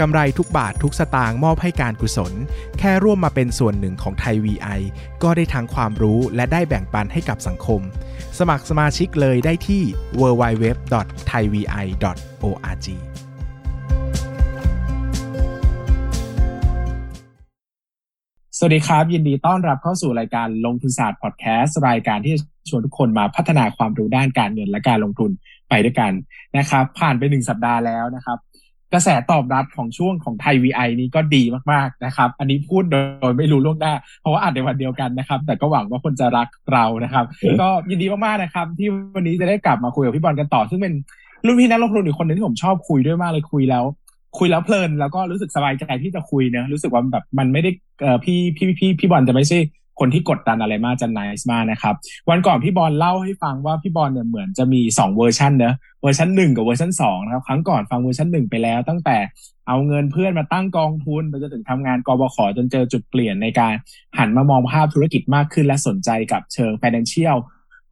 กำไรทุกบาททุกสตางค์มอบให้การกุศล แค่ร่วมมาเป็นส่วนหนึ่งของไทย VI ก็ได้ทั้งความรู้และได้แบ่งปันให้กับสังคม สมัครสมาชิกเลยได้ที่ www.thaivi.org สวัสดีครับ ยินดีต้อนรับเข้าสู่รายการลงทุนศาสตร์พอดแคสต์รายการที่ชวนทุกคนมาพัฒนาความรู้ด้านการเงินและการลงทุนไปด้วยกันนะครับ ผ่านไปหนึ่งสัปดาห์แล้วนะครับ กระแสตอบรับของช่วงของไทย VI นี้ก็ดีมากๆนะครับ อันนี้พูดโดยไม่รู้ล่วงหน้า เพราะว่าอัดในวันเดียวกันนะครับ แต่ก็หวังว่าคนจะรักเรานะครับ ก็ยินดีมากๆนะครับ ที่วันนี้จะได้กลับมาคุยกับพี่บอลกันต่อ ซึ่งเป็นรุ่นพี่นักลงทุนอีกคนหนึงที่ผมชอบคุยด้วยมากเลยคุยแล้ว คุยแล้วเพลินแล้วก็รู้สึกสบายใจที่จะคุยเนอะรู้สึกว่าแบบมันไม่ได้เอ่อพี่พี่พี่พี่บอลจะไม่ใช่ คนที่กดดันอะไรมากจะน c e มากนะครับ วันก่อนพี่บอลเล่าให้ฟังว่าพี่บอลเนี่ยเหมือนจะมีสองเวอร์ชันเนอะเวอร์ชันหนึ่งกับเวอร์ชันสองนะครับครั้งก่อนฟังเวอร์ชันหนึ่งไปแล้ว ตั้งแต่เอาเงินเพื่อนมาตั้งกองทุนไปจนถึงทำงานกบขจนเจอจุดเปลี่ยนในการหันมามองภาพธุรกิจมากขึ้นและสนใจกับเชิง financial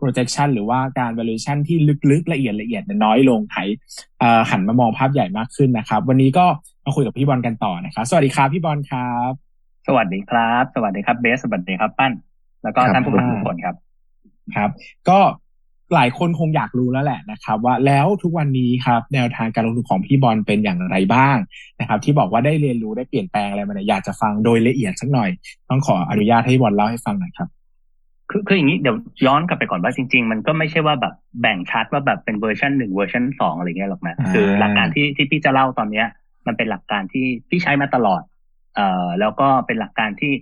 projection หรือว่าการ valuation ที่ลึกๆ ละเอียดละเอียดน้อยลงแล้วหันมามองภาพใหญ่มากขึ้นนะครับ วันนี้ก็มาคุยกับพี่บอลกันต่อนะครับ สวัสดีครับพี่บอลครับ สวัสดีครับ สวัสดีครับเบสสวัสดีครับ ปั้น แล้วก็ครับท่านผู้ฟังทุกคนครับ ครับ ก็หลายคนคงอยากรู้แล้วแหละนะครับ ว่าแล้วทุกวันนี้ครับ แนวทางการลงทุนของพี่บอลเป็นอย่างไรบ้างนะครับ ที่บอกว่าได้เรียนรู้ได้เปลี่ยนแปลงอะไรมาเนี่ยอยากจะฟังโดยละเอียดสักหน่อย ต้องขออนุญาตให้พี่บอลเล่าให้ฟังหน่อยครับคือคืออย่างนี้เดี๋ยวย้อนกลับไปก่อนว่าจริง ๆ มันก็ไม่ใช่ว่าแบบแบ่งชัดว่าแบบเป็นเวอร์ชันหนึ่งเวอร์ชันสองอะไรเงี้ยหรอกนะอ่าคือหลักการที่ที่พี่จะเล่าตอนเนี้ย มันเป็นหลักการที่พี่ใช้มาตลอด เอ่อแล้วก็เป็นหลักการที่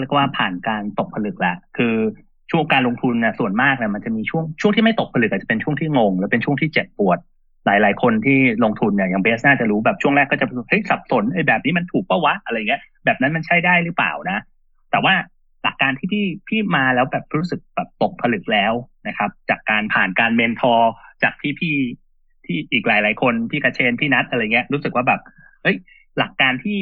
เรียกว่าผ่านการตกผลึกแล้วคือช่วงการลงทุนเนี่ยส่วนมากเนี่ยมันจะมีช่วงช่วงที่ไม่ตกผลึกอาจจะเป็นช่วงที่งง แล้วเป็นช่วงที่เจ็บปวด หลายๆ คนที่ลงทุนเนี่ยอย่างเบสน่าจะรู้แบบช่วงแรกก็จะเฮ้ยสับสนไอ้แบบนี้มันถูกปะวะอะไรเงี้ยแบบนั้นมันใช้ได้หรือเปล่านะ แต่ว่าหลักการที่พี่พี่มาแล้วแบบรู้สึกแบบตกผลึกแล้วนะครับ จากการผ่านการเมนทอร์จากพี่ๆที่อีกหลาย ๆ คนพี่กระเชนพี่นัทอะไรเงี้ยรู้สึกว่าแบบเฮ้ยหลักการที่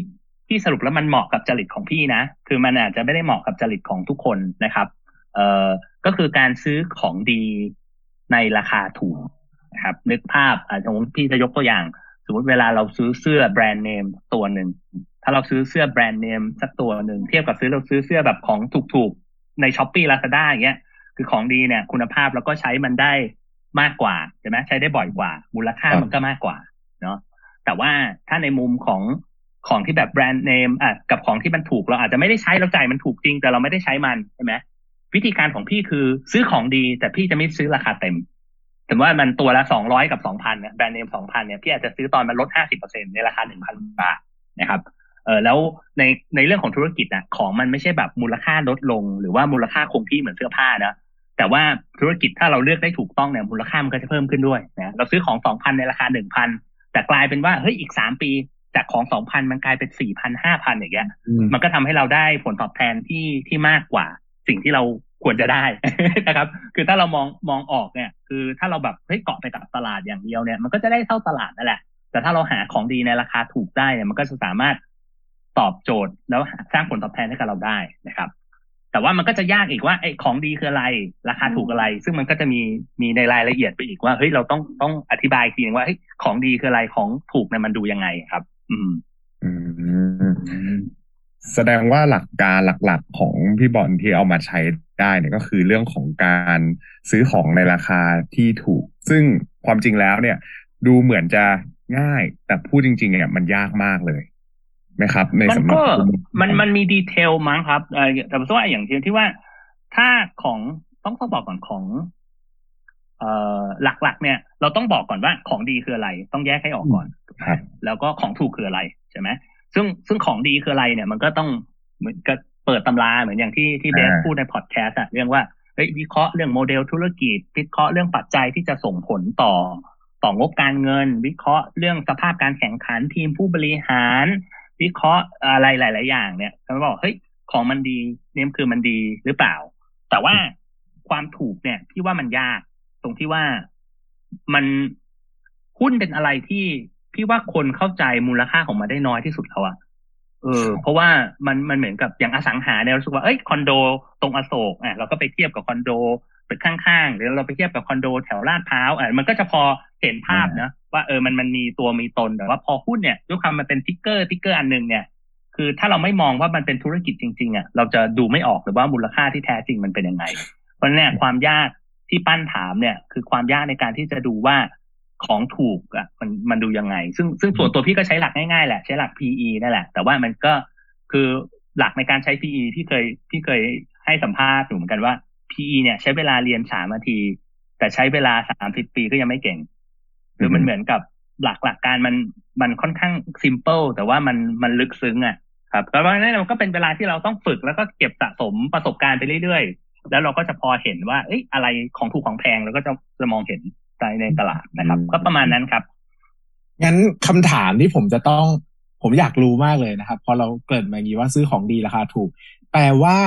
พี่สรุปแล้วมันเหมาะกับจริตของพี่นะ คือมันอาจจะไม่ได้เหมาะกับจริตของทุกคนนะครับ เอ่อก็คือการซื้อของดีในราคาถูกนะครับ นึกภาพอาสมมติพี่จะยกตัวอย่าง สมมติเวลาเราซื้อเสื้อแบรนด์เนมตัวหนึ่งถ้าเราซื้อเสื้อแบรนด์เนมสักตัวหนึ่งเทียบกับซื้อเราซื้อเสื้อแบบของถูกๆใน Shopee Lazada อย่างเงี้ยคือของดีเนี่ย คุณภาพแล้วก็ใช้มันได้มากกว่าใช่ไหมใช้ได้บ่อยกว่า มูลค่ามันก็มากกว่าเนาะแต่ว่าถ้าในมุมของ ของที่แบบแบรนด์เนมอะกับของที่มันถูกเราอาจจะไม่ได้ใช้เราจ่ายมันถูกจริง แต่เราไม่ได้ใช้มันใช่ไหมวิธีการของพี่คือซื้อของดี แต่พี่จะไม่ซื้อราคาเต็มถึงว่ามันตัวละสองร้อยกับสองพันเนี่ยแบรนด์เนมสองพันเนี่ยพี่อาจจะซื้อตอนมันลดห้าสิบเปอร์เซ็นในราคาหนึ่งพันบาทนะครับเออแล้วในในเรื่องของธุรกิจนะของมันไม่ใช่แบบมูลค่าลดลง หรือว่ามูลค่าคงที่เหมือนเสื้อผ้านะแต่ว่าธุรกิจถ้าเราเลือกได้ถูกต้องเนี่ยมูลค่ามันก็จะเพิ่มขึ้นด้วยนะเราซื้อของสองพันในราคาหนึ่งพันแต่กลายเป็นว่าเฮ้ยอีกสามปี จากของสองพันมันกลายเป็นสี่พันห้าพันอย่างเงี้ย มันก็ทำให้เราได้ผลตอบแทนที่ที่มากกว่า สิ่งที่เราควรจะได้นะครับ คือถ้าเรามองมองออกเนี่ย คือถ้าเราแบบเฮ้ยเกาะไปกับตลาดอย่างเดียวเนี่ย มันก็จะได้เท่าตลาดนั่นแหละ แต่ถ้าเราหาของดีในราคาถูกได้เนี่ย มันก็จะสามารถตอบโจทย์แล้วหาสร้างผลตอบแทนให้กับเราได้นะครับ แต่ว่ามันก็จะยากอีกว่าไอ้ของดีคืออะไร ราคาถูกอะไร ซึ่งมันก็จะมีมีในรายละเอียดไปอีกว่าเฮ้ยเราต้องต้องอธิบายอีกทีนึงว่าเฮ้ยของดีคืออะไรของถูกเนี่ยมันดูยังไงครับ อืมอืมแสดงว่าหลักการหลักๆของพี่บอลที่เอามาใช้ได้เนี่ยก็คือเรื่องของการซื้อของในราคาที่ถูก ซึ่งความจริงแล้วเนี่ย ดูเหมือนจะง่าย แต่พูดจริง ๆ เนี่ยมันยากมากเลยไหมครับ ในมันสำหรับก็คุณมันมันมีดีเทลมั้งครับเออแต่ผมว่าอย่างเช่นที่ว่า ถ้าของต้องต้องบอกก่อนของ เอ่อหลักๆ เนี่ย เราต้องบอกก่อนว่าของดีคืออะไร ต้องแยกให้ออกก่อนครับแล้วก็ของถูกคืออะไรใช่ไหมซึ่งซึ่งของดีคืออะไรเนี่ย มันก็ต้องเหมือนกับเปิดตำราเหมือนอย่างที่ที่เบสอ่าพูดในพอดแคสต์อะเรื่องว่าเฮ้ยวิเคราะห์เรื่องโมเดลธุรกิจ วิเคราะห์เรื่องปัจจัยที่จะส่งผลต่อ ต่องบการเงิน วิเคราะห์เรื่องสภาพการแข่งขันทีมผู้บริหาร วิเคราะห์อะไรหลาย ๆ อย่างเนี่ยเขาบอกเฮ้ยของมันดีเนี่ยคือมันดีหรือเปล่า แต่ว่าความถูกเนี่ยพี่ว่ามันยาก ตรงที่ว่ามันหุ้นเป็นอะไรที่พี่ว่าคนเข้าใจมูลค่าของมันได้น้อยที่สุดแล้วอะเออ เพราะว่ามันมันเหมือนกับอย่างอสังหาเนี่ยรู้สึกว่าเอ้ยคอนโดตรงอโศกอะเราก็ไปเทียบกับคอนโดตึกข้างๆหรือเราไปเทียบกับคอนโดแถวลาดพร้าวอะมันก็จะพอเห็นภาพนะว่าเออมันมันมีตัวมีตนแต่ว่าพอหุ้นเนี่ยด้วยความมันเป็น ticker ticker อันหนึ่งเนี่ย คือถ้าเราไม่มองว่ามันเป็นธุรกิจจริงๆอะเราจะดูไม่ออกหรือว่ามูลค่าที่แท้จริงมันเป็นยังไง เพราะเนี่ยความยาก ที่ปั้นถามเนี่ย คือความยากในการที่จะดูว่าของถูกอะมันมันดูยังไง ซึ่งซึ่งส่วนตัวพี่ก็ใช้หลักง่ายๆแหละ ใช้หลัก PE นั่นแหละ แต่ว่ามันก็คือหลักในการใช้ PE ที่เคยที่เคยให้สัมภาษณ์อยู่เหมือนกันว่า PE เนี่ย ใช้เวลาเรียนสามนาที แต่ใช้เวลาสามสิบปีก็ยังไม่เก่งคือมันเหมือนกับหลักหลักการมันมันค่อนข้างซิมเปิลแต่ว่ามันมันลึกซึ้งอะครับเพราะฉะนั้นมันก็เป็นเวลาที่เราต้องฝึกแล้วก็เก็บสะสมประสบการณ์ไปเรื่อยๆ แล้วเราก็จะพอเห็นว่า เอ้ยอะไรของถูกของแพงแล้วก็จะจะมองเห็นในในตลาดนะครับ ก็ประมาณนั้นครับงั้นคำถามที่ผมจะต้องผมอยากรู้มากเลยนะครับ พอเราเกิดมาอย่างนี้ว่าซื้อของดีราคาถูก แปลว่า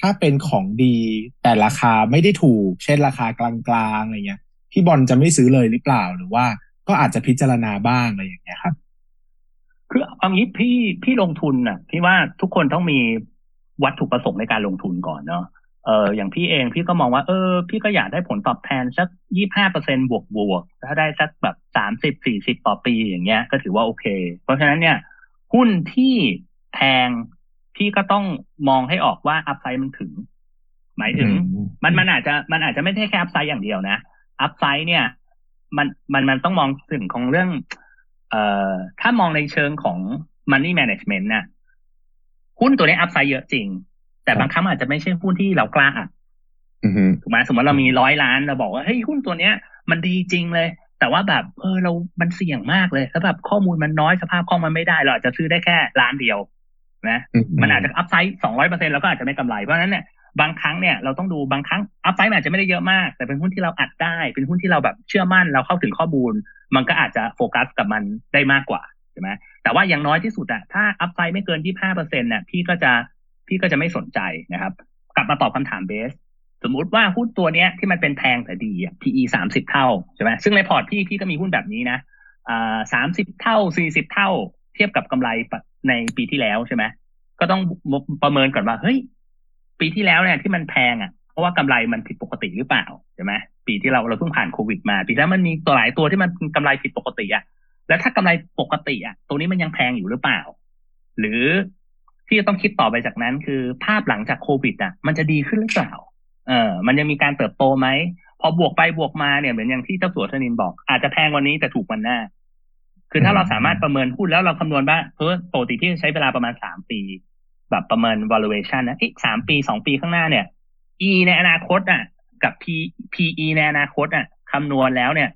ถ้าเป็นของดีแต่ราคาไม่ได้ถูก เช่นราคากลางๆอะไรเงี้ยพี่บอลจะไม่ซื้อเลยหรือเปล่าหรือว่าก็อาจจะพิจารณาบ้างอะไรอย่างเงี้ยครับคือเอางี้พี่พี่ลงทุนน่ะพี่ว่าทุกคนต้องมีวัตถุประสงค์ในการลงทุนก่อนเนาะ เอออย่างพี่เองพี่ก็มองว่าเออ พี่ก็อยากได้ผลตอบแทนสักยี่ห้าเปอร์เซ็นบวกบวกถ้าได้สักแบบสามสิบสี่สิบต่อปีอย่างเงี้ย ก็ถือว่าโอเค เพราะฉะนั้นเนี่ยหุ้นที่แพงพี่ก็ต้องมองให้ออกว่า upside มันถึง หมายถึง มันมันอาจจะมันอาจจะไม่ใช่แค่ upside อย่างเดียวนะ upside เนี่ย มันมันมันต้องมองถึงของเรื่อง เอ่อถ้ามองในเชิงของ money management น่ะหุ้นตัวนี้ upside เยอะจริง แต่บางครั้งอาจจะไม่ใช่หุ้นที่เรากล้าอัดถูกไหมสมมติเรามีร้อยล้านเราบอกว่าเฮ้ยหุ้นตัวเนี้ย มันดีจริงเลย แต่ว่าแบบเออเรา มันเสี่ยงมากเลยแล้วแบบข้อมูลมันน้อยสภาพคล่องมันไม่ได้ เราอาจจะซื้อได้แค่ล้านเดียว นะมันอาจจะ upside สองร้อยเปอร์เซ็นแล้วก็อาจจะไม่กำไรเพราะฉะนั้นเนี่ยบางครั้งเนี่ยเราต้องดูบางครั้ง upside อาจจะไม่ได้เยอะมาก แต่เป็นหุ้นที่เราอัดได้ เป็นหุ้นที่เราแบบเชื่อมั่นเราเข้าถึงข้อมูล มันก็อาจจะโฟกัสกับมันได้มากกว่าใช่ไหมแต่ว่าอย่างน้อยที่สุดอะถ้า upside ไม่เกินยี่ห้าเปอร์เซ็นต์เนี่ยพี่ก็จะ พี่ก็จะไม่สนใจนะครับ กลับมาตอบคำถามเบส สมมุติว่าหุ้นตัวเนี้ยที่มันเป็นแพงแต่ดี PE สามสิบเท่าใช่ไหมซึ่งในพอร์ตพี่พี่ก็มีหุ้นแบบนี้นะอ่าสามสิบเท่าสี่สิบเท่า เทียบกับกำไรในปีที่แล้วใช่ไหมก็ต้องประเมินก่อนว่าเฮ้ยปีที่แล้วเนี่ยที่มันแพงอะเพราะว่ากำไรมันผิดปกติหรือเปล่าใช่ไหมปีที่เราเราเพิ่งผ่านโควิดมา ปีแล้วมันมีตัวหลายตัวที่มันกำไรผิดปกติอะแล้วถ้ากำไรปกติอะตัวนี้มันยังแพงอยู่หรือเปล่า หรือ ที่จะต้องคิดต่อไปจากนั้นคือภาพหลังจากโควิดอะ มันจะดีขึ้นหรือเปล่า เออ มันยังมีการเติบโตไหม พอบวกไปบวกมาเนี่ยเหมือนอย่างที่เจ้าสัวธนินบอก อาจจะแพงวันนี้แต่ถูกวันหน้า คือถ้าเราสามารถประเมินหุ้นแล้วเราคำนวณว่าเพราะปกติที่ใช้เวลาประมาณสามปี แบบประเมิน valuation นะอีกสามปีสองปีข้างหน้าเนี่ย E ในอนาคตอะ กับ P PE ในอนาคตอะคำนวณแล้วเนี่ย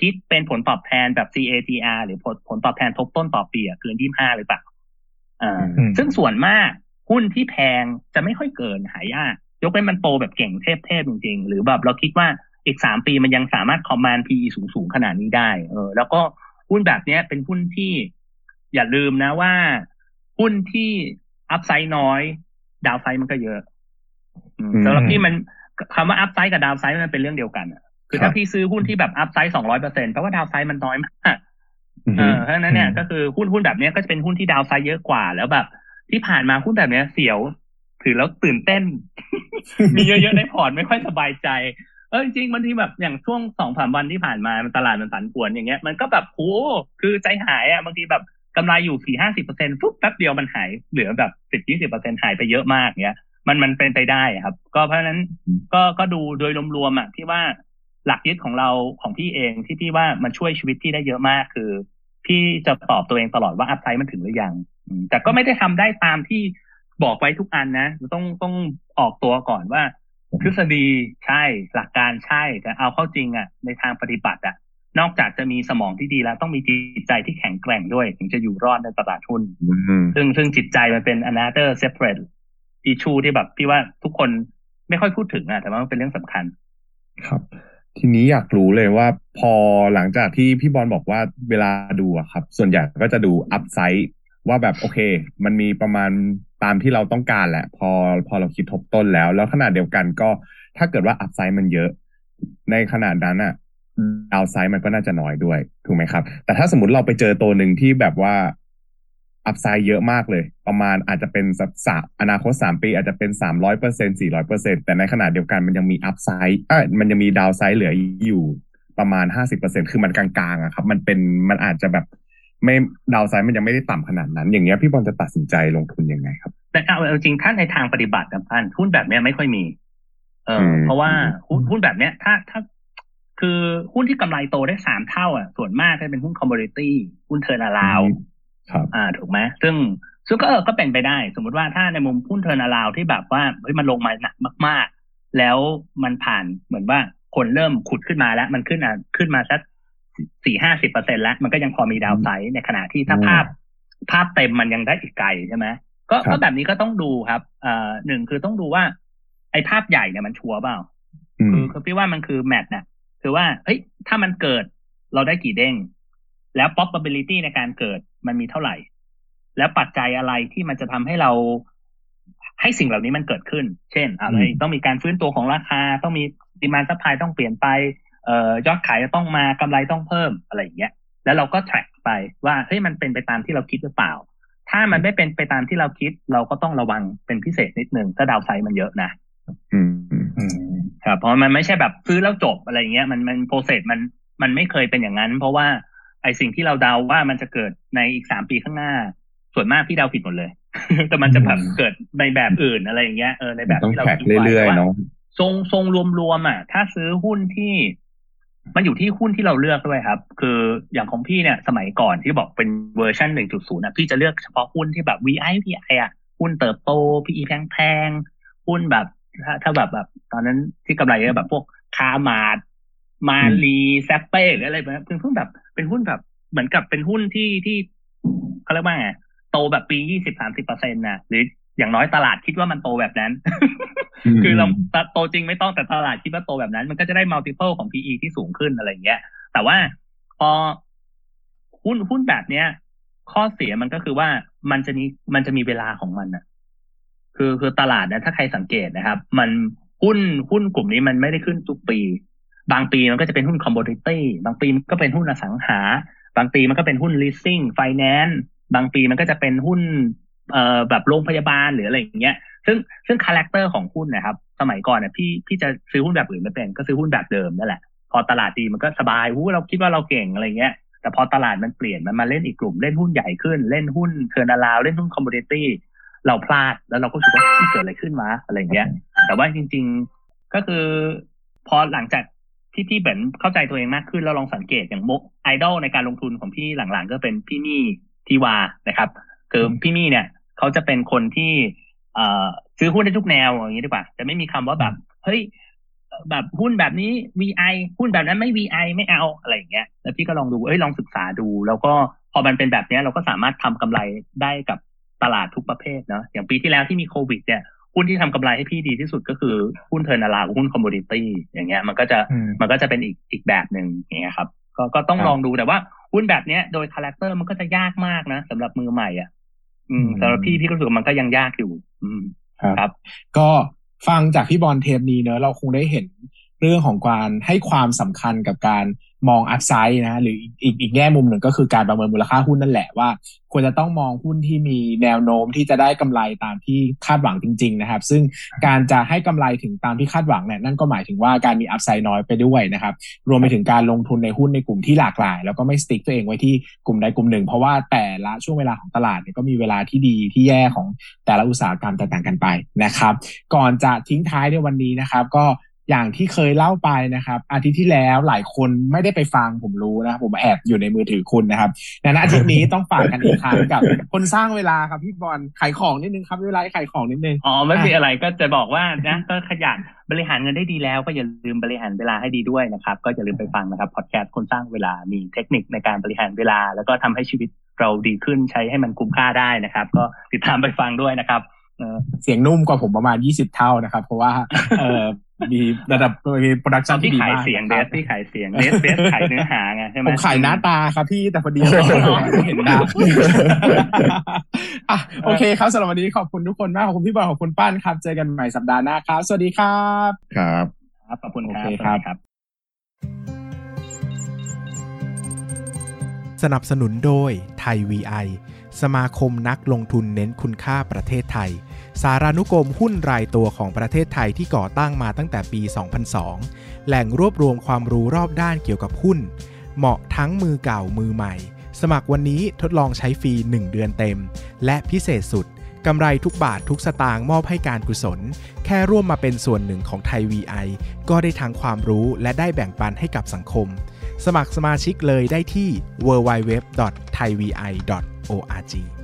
คิดเป็นผลตอบแทนแบบ CAGR หรือผลผลตอบแทนทบต้นต่อปีอะเกินยี่ห้าหรือเปล่า ซึ่งส่วนมากหุ้นที่แพงจะไม่ค่อยเกินหายาก ยกเว้นมันโตแบบเก่งเทพๆจริงๆ หรือแบบเราคิดว่าอีกสามปีมันยังสามารถคอมมานด์ PE สูงๆ ขนาดนี้ได้ เออ แล้วก็หุ้นแบบเนี้ยเป็นหุ้นที่อย่าลืมนะว่า หุ้นที่อัพไซด์น้อย ดาวไซด์มันก็เยอะสำหรับพี่มันคำว่า upside กับ downside มันเป็นเรื่องเดียวกันคือถ้าพี่ซื้อหุ้นที่แบบ upside สองร้อยเปอร์เซ็นต์แปลว่า downside มันน้อยมาก เออเพราะฉะนั้นเนี่ยก็คือหุ้นหุ้นแบบนี้ก็จะเป็นหุ้นที่ downside เยอะกว่าแล้วแบบ ที่ผ่านมาหุ้นแบบเนี้ยเสียว ถือแล้วตื่นเต้น มีเยอะๆในพอร์ตไม่ค่อยสบายใจเออจริงบางทีแบบอย่างช่วงสองสามวันที่ผ่านมามันตลาดมันผันผวนอย่างเงี้ยมันก็แบบโอ้คือใจหายอะบางทีแบบกำไรอยู่สี่ห้าสิบเปอร์เซ็นต์ปุ๊บแป๊บเดียวมันหายเหลือแบบสิบยี่สิบเปอร์เซ็นต์หายไปเยอะมากเงี้ย มันมันเป็นไปได้ครับ ก็เพราะฉะนั้นก็ก็ดูโดยรวมๆอะที่ว่าหลักยึดของเราของพี่เองที่พี่ว่ามันช่วยชีวิตพี่ได้เยอะมากคือ พี่จะตอบตัวเองตลอดว่าอัพไซด์มันถึงหรือยังแต่ก็ไม่ได้ทำได้ตามที่บอกไว้ทุกอันนะต้องต้องออกตัวก่อนว่า ทฤษฎีใช่หลักการใช่ แต่เอาเข้าจริงอะ ในทางปฏิบัติอะ นอกจากจะมีสมองที่ดีแล้วต้องมีจิตใจที่แข็งแกร่งด้วย ถึงจะอยู่รอดในตลาดหุ้นซึ่งซึ่งจิตใจมันเป็น another separate issue ที่แบบพี่ว่าทุกคนไม่ค่อยพูดถึงอะแต่ว่ามันเป็นเรื่องสำคัญ ครับ ทีนี้อยากรู้เลยว่าพอหลังจากที่พี่บอลบอกว่าเวลาดูอะครับ ส่วนใหญ่ก็จะดูอัพไซด์ว่าแบบโอเค มันมีประมาณตามที่เราต้องการแหละ พอพอเราคิดทบต้นแล้ว แล้วขนาดเดียวกันก็ถ้าเกิดว่าอัพไซด์มันเยอะ ในขนาดนั้นอะดาวไซด์มันก็น่าจะน้อยด้วยถูกไหมครับ แต่ถ้าสมมติเราไปเจอตัวหนึ่งที่แบบว่า อัพไซด์เยอะมากเลย ประมาณอาจจะเป็นสักอนาคตสามปี อาจจะเป็นสามร้อยเปอร์เซ็นสี่ร้อยเปอร์เซ็นแต่ในขณะเดียวกันมันยังมีอัพไซด์อะมันยังมีดาวไซด์เหลืออยู่ประมาณห้าสิบเปอร์เซ็นคือมันกลางๆอะครับ มันเป็นมันอาจจะแบบไม่ดาวไซด์มันยังไม่ได้ต่ำขนาดนั้น อย่างเงี้ยพี่บอลจะตัดสินใจลงทุนยังไงครับ แต่เอาจริงถ้าในทางปฏิบัตินะพันหุ้นแบบเนี้ยไม่ค่อยมี เออเพราะว่าหุ้นหุ้นแบบเนี้ย ถ้าถ้าคือหุ้นที่กำไรโตได้สามเท่าอะส่วนมากจะเป็นหุ้น commodity หุ้น turnaround ครับ อ่าถูกไหมซึ่งซึ่งก็เออก็เป็นไปได้ สมมติว่าถ้าในมุมหุ้น turnaround ที่แบบว่าเฮ้ยมันลงมาหนักมาก ๆ แล้วมันผ่านเหมือนว่าคนเริ่มขุดขึ้นมาแล้ว มันขึ้นอะขึ้นมาสักสี่ห้าสิบเปอร์เซ็นแล้ว มันก็ยังพอมี downside ในขณะที่ถ้าภาพภาพเต็มมันยังได้อีกไกลใช่ไหมก็ก็แบบนี้ก็ต้องดูครับเอ่อหนึ่งคือต้องดูว่า ไอ้ภาพใหญ่เนี่ยมันชัวร์เปล่าคือคือพี่ว่ามันคือ math น่ะคือว่าเฮ้ยถ้ามันเกิดเราได้กี่เด้ง แล้ว probability ในการเกิด มันมีเท่าไหร่ แล้วปัจจัยอะไรที่มันจะทำให้เราให้สิ่งเหล่านี้มันเกิดขึ้น เช่นอะไรต้องมีการฟื้นตัวของราคา ต้องมี demand supply ต้องเปลี่ยนไปเอ่อยอดขายจะต้องมากำไรต้องเพิ่มอะไรอย่างเงี้ย แล้วเราก็ track ไปว่าเฮ้ยมันเป็นไปตามที่เราคิดหรือเปล่า ถ้ามันไม่เป็นไปตามที่เราคิด เราก็ต้องระวังเป็นพิเศษนิดนึงถ้าดาวไซด์มันเยอะนะอืมครับเพราะมันไม่ใช่แบบซื้อแล้วจบอะไรเงี้ย มันมันโปรเซสมันมันไม่เคยเป็นอย่างนั้น เพราะว่า ไอสิ่งที่เราเดาว่ามันจะเกิดในอีกสามปีข้างหน้า ส่วนมากพี่เดาผิดหมดเลย แต่มันจะแบบเกิดในแบบอื่นอะไรอย่างเงี้ยเออในแบบที่เราคิดไว้ว่าทรงทรงรวมๆอะ ถ้าซื้อหุ้นที่ มันอยู่ที่หุ้นที่เราเลือกด้วยครับ คืออย่างของพี่เนี่ย สมัยก่อนที่บอกเป็นเวอร์ชันหนึ่งจุดศูนย์อะพี่จะเลือกเฉพาะหุ้นที่แบบ VI PI อะหุ้นเติบโต PE แพงๆหุ้นแบบถ้าถ้าแบบแบบ ตอนนั้นที่กำไรเยอะแบบพวกคาร์มาร์ทมาลีเซ็ปเป้หรืออะไรแบบเป็นหุ้นแบบ เป็นหุ้นแบบเหมือนกับเป็นหุ้นที่ที่เขาเรียกว่าไงโตแบบปียี่สิบสามสิบเปอร์เซ็นต์นะหรืออย่างน้อยตลาดคิดว่ามันโตแบบนั้น คือเราโตจริงไม่ต้องแต่ตลาดคิดว่าโตแบบนั้น มันก็จะได้ multiple ของ PE ที่สูงขึ้นอะไรเงี้ย แต่ว่าพอหุ้นหุ้นแบบเนี้ย ข้อเสียมันก็คือว่ามันจะมีมันจะมีเวลาของมันอะคือคือตลาดนะถ้าใครสังเกตนะครับ มันหุ้นหุ้นกลุ่มนี้มันไม่ได้ขึ้นทุกปี บางปีมันก็จะเป็นหุ้น commodity บางปีมันก็เป็นหุ้นอสังหา บางปีมันก็เป็นหุ้น leasing finance บางปีมันก็จะเป็นหุ้นเอ่อแบบโรงพยาบาลหรืออะไรอย่างเงี้ย ซึ่งซึ่ง character ของหุ้นนะครับ สมัยก่อนเนี่ยพี่พี่จะซื้อหุ้นแบบอื่นไม่เป็นก็ซื้อหุ้นแบบเดิมนั่นแหละ พอตลาดดีมันก็สบายหูเราคิดว่าเราเก่งอะไรเงี้ย แต่พอตลาดมันเปลี่ยนมันมาเล่นอีกกลุ่มเล่นหุ้นใหญ่ขึ้นเล่นหุ้น turnaround เล่นหุ้น commodity เราพลาดแล้วเราก็คิดว่าเกิดอะไรขึ้นมาอะไรเงี้ย แต่ว่าจริง ๆก็คือพอหลังจาก ที่พี่เบ็นเข้าใจตัวเองมากขึ้นแล้วลองสังเกตอย่างมุกไอดอลในการลงทุนของพี่หลังๆ ก็เป็นพี่มี่ทีวานะครับ คือพี่มี่เนี่ยเขาจะเป็นคนที่เอ่อซื้อหุ้นได้ทุกแนวอย่างนี้ดีกว่า จะไม่มีคำว่าแบบเฮ้ยแบบหุ้นแบบนี้ VI หุ้นแบบนั้นไม่ VI ไม่เอาอะไรอย่างเงี้ย แล้วพี่ก็ลองดูเอ้ยลองศึกษาดู แล้วก็พอมันเป็นแบบนี้เราก็สามารถทำกำไรได้กับตลาดทุกประเภทเนาะอย่างปีที่แล้วที่มีโควิดเนี่ย หุ้นที่ทำกำไรให้พี่ดีที่สุดก็คือหุ้น turnaround หุ้น commodity อย่างเงี้ย มันก็จะมันก็จะเป็นอีกอีกแบบหนึ่งอย่างเงี้ยครับ ก็ก็ต้องลองดูแต่ว่าหุ้นแบบเนี้ยโดย character มันก็จะยากมากนะสำหรับมือใหม่อะ อืมสำหรับพี่พี่ก็รู้สึกมันก็ยังยากอยู่ อืมครับ ก็ฟังจากพี่บอลเทปนี้เนอะเราคงได้เห็นเรื่องของการให้ความสำคัญกับการ มอง upside นะหรืออีกอีกแง่มุมหนึ่งก็คือการประเมินมูลค่าหุ้นนั่นแหละว่า ควรจะต้องมองหุ้นที่มีแนวโน้มที่จะได้กำไรตามที่คาดหวังจริง ๆ นะครับ ซึ่งการจะให้กำไรถึงตามที่คาดหวังเนี่ยนั่นก็หมายถึงว่าการมี upside น้อยไปด้วยนะครับ รวมไปถึงการลงทุนในหุ้นในกลุ่มที่หลากหลาย แล้วก็ไม่ stick ตัวเองไว้ที่กลุ่มใดกลุ่มหนึ่ง เพราะว่าแต่ละช่วงเวลาของตลาดเนี่ยก็มีเวลาที่ดีที่แย่ของแต่ละอุตสาหกรรมตกต่างกันไปนะครับ ก่อนจะทิ้งท้ายในวันนี้นะครับ ก็ อย่างที่เคยเล่าไปนะครับ อาทิตย์ที่แล้วหลายคนไม่ได้ไปฟังผมรู้นะผมแอบอยู่ในมือถือคุณนะครับในอาทิตย์นี้ต้องฝากกันอีกครั้งกับ คนสร้างเวลาครับพี่บอลขายของนิดนึงครับเวลาขายของนิดนึงอ๋อไม่มีอะไรก็จะบอกว่านะก็ขยันบริหารเงินได้ดีแล้วก็อย่าลืมบริหารเวลาให้ดีด้วยนะครับ ก็อย่าลืมไปฟังนะครับพอดแคสต์คนสร้างเวลามีเทคนิคในการบริหารเวลา แล้วก็ทำให้ชีวิตเราดีขึ้นใช้ให้มันคุ้มค่าได้นะครับ ก็ติดตามไปฟังด้วยนะครับเสียงนุ่มกว่าผมประมาณยี่สิบเท่านะครับ เพราะว่าเออ มีระดับมีโปรดักตชั่อนนที่ที่ดีขายมากเสียงนะเบครับสที่ขายเสียงเบสเบสขายเนื้อหาไงใช่ไหมผมขายหน้าตาครับพี่แต่พอดีไม่เห็นหน้าอะโอเคครับสำหรับวันนี้ขอบคุณทุกคนมากขอบคุณพี่บอลขอบคุณป้านครับ เจอกันใหม่สัปดาห์หน้าครับ สวัสดีครับ ครับครับขอบคุณครัโอบเคครับสวัสดีครับสนับสนุนโดยไทย VI สมาคมนักลงทุนเน้นคุณค่าประเทศไทย สารานุกรมหุ้นรายตัวของประเทศไทยที่ก่อตั้งมาตั้งแต่ปี 2002 แหล่งรวบรวมความรู้รอบด้านเกี่ยวกับหุ้น เหมาะทั้งมือเก่ามือใหม่ สมัครวันนี้ทดลองใช้ฟรี 1 เดือนเต็ม และพิเศษสุดกำไรทุกบาททุกสตางค์มอบให้การกุศล แค่ร่วมมาเป็นส่วนหนึ่งของไทย VI ก็ได้ทั้งความรู้และได้แบ่งปันให้กับสังคม สมัครสมาชิกเลยได้ที่ www.thaivi.org